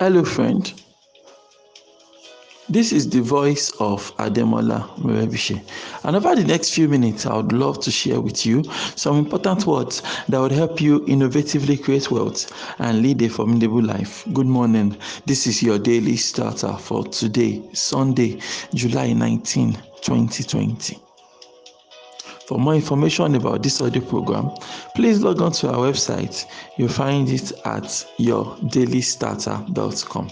Hello, friend. This is the voice of Ademola Morebise. And over the next few minutes, I would love to share with you some important words that would help you innovatively create wealth and lead a formidable life. Good morning. This is your daily starter for today, Sunday, July 19, 2020. For more information about this audio program, please log on to our website. You'll find it at yourdailystarter.com.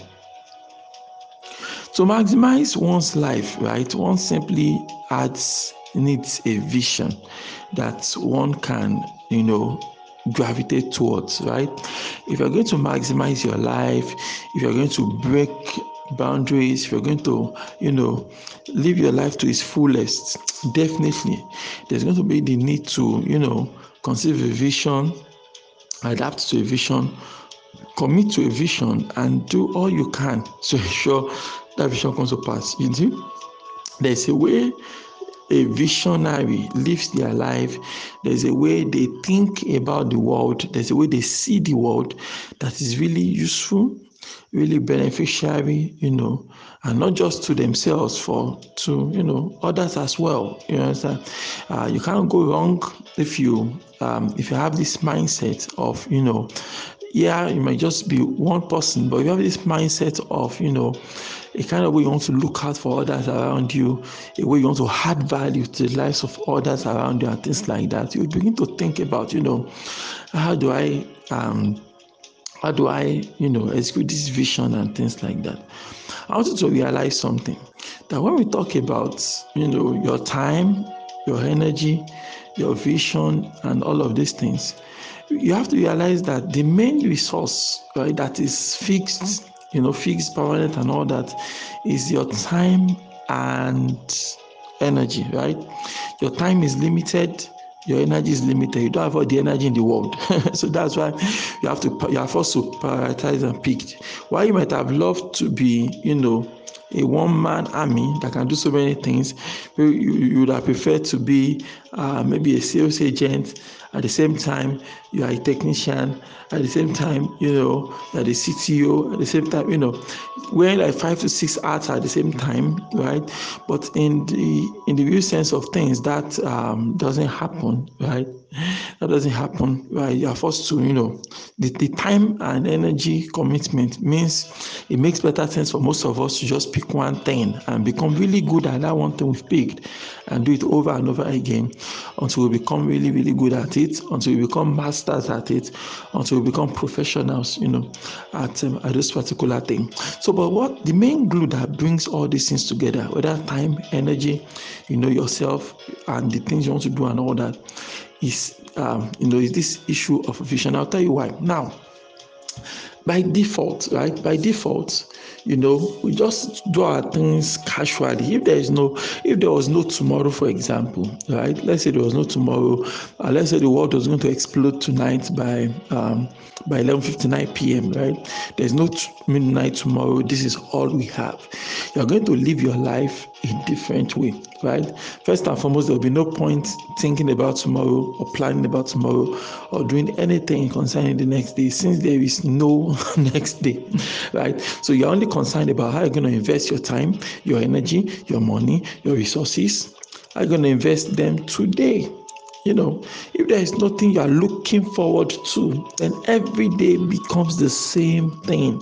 To maximize one's life, right, one simply adds needs a vision that one can, you know, gravitate towards, right? If you're going to maximize your life, if you're going to break boundaries, if you're going to, you know, live your life to its fullest, definitely there's going to be the need to, you know, conceive a vision, adapt to a vision, commit to a vision, and do all you can to ensure that vision comes to pass. You see, there's a way a visionary lives their life. There's a way they think about the world. There's a way they see the world that is really useful really beneficiary, you know, and not just to themselves, for to you know others as well. You understand? Uh, you can't go wrong if you um, if you have this mindset of you know, yeah, you might just be one person, but you have this mindset of you know a kind of way you want to look out for others around you, a way you want to add value to the lives of others around you, and things like that, you begin to think about, you know, how do I um, how do I, you know, execute this vision and things like that? I want you to realize something that when we talk about, you know, your time, your energy, your vision, and all of these things, you have to realize that the main resource, right, that is fixed, you know, fixed, permanent, and all that, is your time and energy, right? Your time is limited your energy is limited. You don't have all the energy in the world. so that's why you have to you are forced to prioritize and pick. While you might have loved to be, you know, a one-man army that can do so many things, you, you would have preferred to be uh, maybe a sales agent. At the same time, you are a technician. At the same time, you know, you're the CTO. At the same time, you know, wearing like five to six hats at the same time, right? But in the in the real sense of things, that um, doesn't happen, right? That doesn't happen, right? You are forced to, you know, the, the time and energy commitment means it makes better sense for most of us to just pick one thing and become really good at that one thing we've picked and do it over and over again until we become really, really good at it, until we become masters at it, until we become professionals, you know, at, um, at this particular thing. So, but what the main glue that brings all these things together, whether time, energy, you know, yourself, and the things you want to do, and all that, is um, you know, is this issue of vision. I'll tell you why. Now, by default, right? By default, you know, we just do our things casually. If there is no, if there was no tomorrow, for example, right? Let's say there was no tomorrow. Uh, let's say the world was going to explode tonight by um, by 11:59 p.m. Right? There's no t- midnight tomorrow. This is all we have. You're going to live your life a different way, right? First and foremost, there will be no point thinking about tomorrow or planning about tomorrow or doing anything concerning the next day since there is no next day, right? So you're only concerned about how you're going to invest your time, your energy, your money, your resources. How you're going to invest them today. You know, if there is nothing you are looking forward to, then every day becomes the same thing,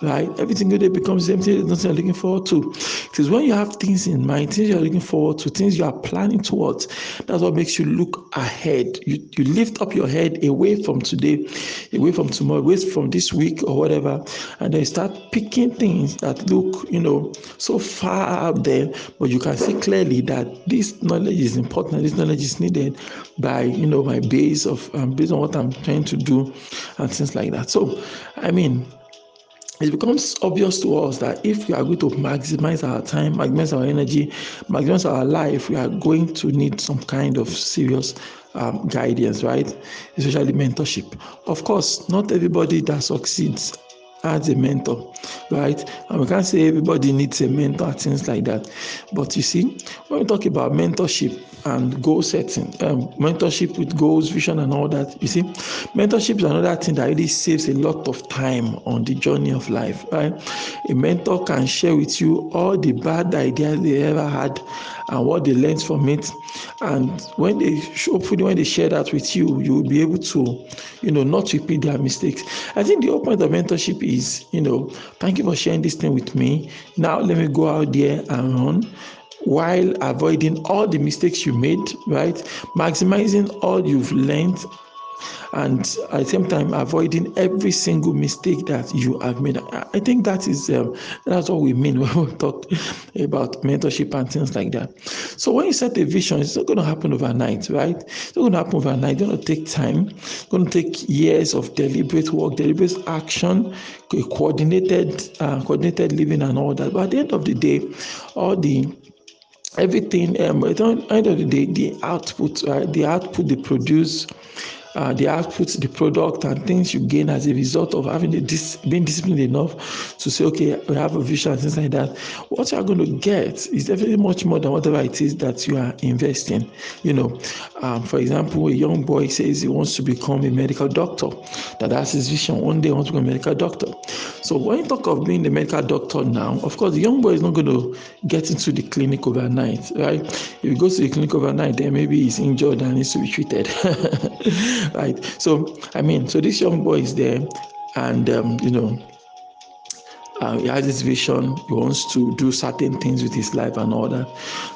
right? Every single day becomes the same thing. Nothing you're looking forward to. Because when you have things in mind, things you're looking forward to, things you are planning towards, that's what makes you look ahead. You, you lift up your head away from today, away from tomorrow, away from this week or whatever, and then start picking things that look, you know, so far out there, but you can see clearly that this knowledge is important, this knowledge is needed by you know my base of um, based on what I'm trying to do and things like that. So, I mean, it becomes obvious to us that if we are going to maximize our time, maximize our energy, maximize our life, we are going to need some kind of serious um, guidance, right? Especially mentorship. Of course, not everybody that succeeds has a mentor, right? And we can't say everybody needs a mentor, things like that. But you see, when we talk about mentorship and goal setting, um, mentorship with goals, vision, and all that, you see, mentorship is another thing that really saves a lot of time on the journey of life, right? A mentor can share with you all the bad ideas they ever had and what they learned from it. And when they hopefully when they share that with you, you will be able to, you know, not repeat their mistakes. I think the whole point of mentorship is, you know, thank you for sharing this thing with me. Now let me go out there and run while avoiding all the mistakes you made, right? Maximizing all you've learned and at the same time avoiding every single mistake that you have made. I think that is um, that's what we mean when we talk about mentorship and things like that. So when you set a vision, it's not going to happen overnight, right? It's not going to happen overnight. It's going to take time. It's going to take years of deliberate work, deliberate action, coordinated, uh, coordinated living, and all that. But at the end of the day, all the everything um, at the end of the day the output right the output they produce uh, the output, the product, and things you gain as a result of having a dis- being disciplined enough to say, okay, we have a vision and things like that. What you are going to get is definitely much more than whatever it is that you are investing. You know, um, for example, a young boy says he wants to become a medical doctor. That that's his vision. One day, he wants to become a medical doctor. So when you talk of being a medical doctor now, of course, the young boy is not going to get into the clinic overnight, right? If he goes to the clinic overnight, then maybe he's injured and needs to be treated. right? So, I mean, so this young boy is there, and um, you know, uh, he has this vision. He wants to do certain things with his life and all that.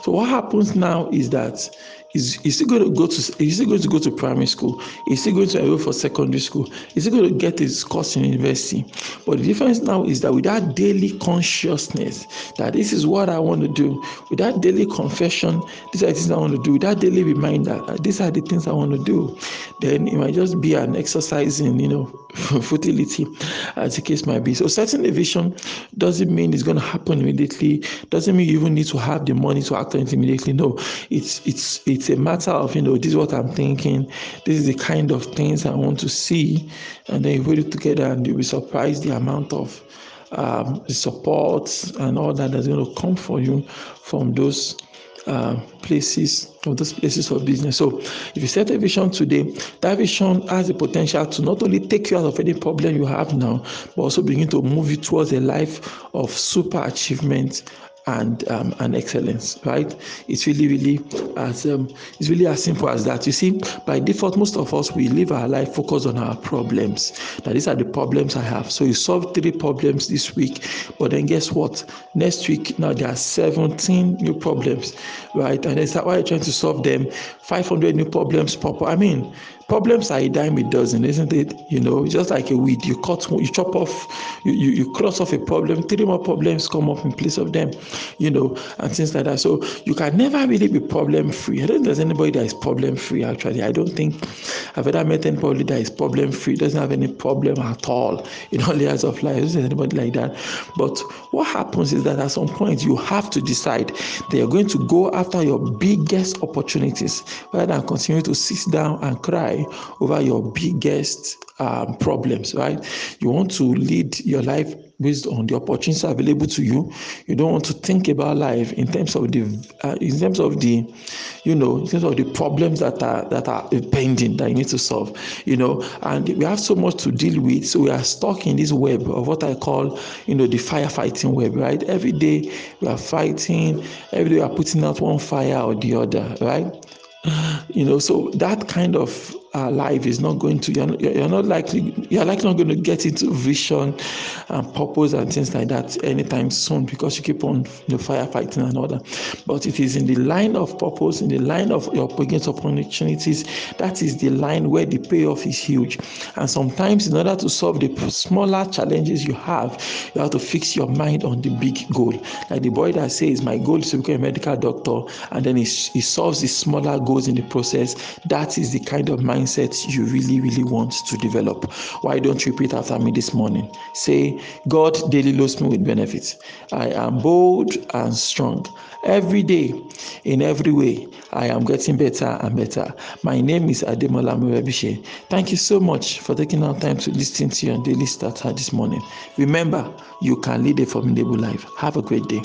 So, what happens now is that Is, is he going to go to is he going to go to primary school? Is he going to enroll for secondary school? Is he going to get his course in university? But the difference now is that with that daily consciousness that this is what I want to do, with that daily confession, these are the things I want to do, with that daily reminder, uh, these are the things I want to do, then it might just be an exercise in you know futility, as the case might be. So setting a vision doesn't mean it's going to happen immediately. Doesn't mean you even need to have the money to act on it immediately. No, it's it's it's it's a matter of you know this is what i'm thinking this is the kind of things i want to see and then you put it together and you'll be surprised the amount of um, support and all that that's going to come for you from those uh, places of those places of business. So, if you set a vision today, that vision has the potential to not only take you out of any problem you have now, but also begin to move you towards a life of super achievement and um, and excellence right? It's really really as um, it's really as simple as that. You see by default most of us we live our life focused on our problems. That these are the problems i have. So you solve three problems this week but then guess what? Next week now there are 17 new problems right? And then start why you're trying to solve them? 500 new problems pop up. I mean Problems are a dime a dozen, isn't it? You know, just like a weed, you cut, you chop off, you, you, you cross off a problem, three more problems come up in place of them, you know, and things like that. So you can never really be problem free. I don't think there's anybody that is problem free, actually. I don't think I've ever met anybody that is problem free, doesn't have any problem at all in all areas of life. There's anybody like that. But what happens is that at some point you have to decide that you're going to go after your biggest opportunities rather than continue to sit down and cry over your biggest um, problems, right? You want to lead your life based on the opportunities available to you. You don't want to think about life in terms of the uh, in terms of the, you know, in terms of the problems that are that are pending that you need to solve. You know, and we have so much to deal with, so we are stuck in this web of what I call, you know, the firefighting web. Right? Every day we are fighting. Every day we are putting out one fire or the other. Right? You know, so that kind of uh, life is not going to you're you're not likely you're likely not going to get into vision and purpose and things like that anytime soon because you keep on you know, firefighting and that. But it is in the line of purpose in the line of your against opportunities. That is the line where the payoff is huge. And sometimes in order to solve the smaller challenges you have you have to fix your mind on the big goal. Like the boy that says my goal is to become a medical doctor and then he, he solves the smaller goals in the process. That is the kind of mind mindset you really, really want to develop. Why don't you repeat after me this morning? Say, God daily loads me with benefits. I am bold and strong. Every day, in every way, I am getting better and better. My name is Ademola Morebise. Thank you so much for taking our time to listen to your daily starter this morning. Remember, you can lead a formidable life. Have a great day.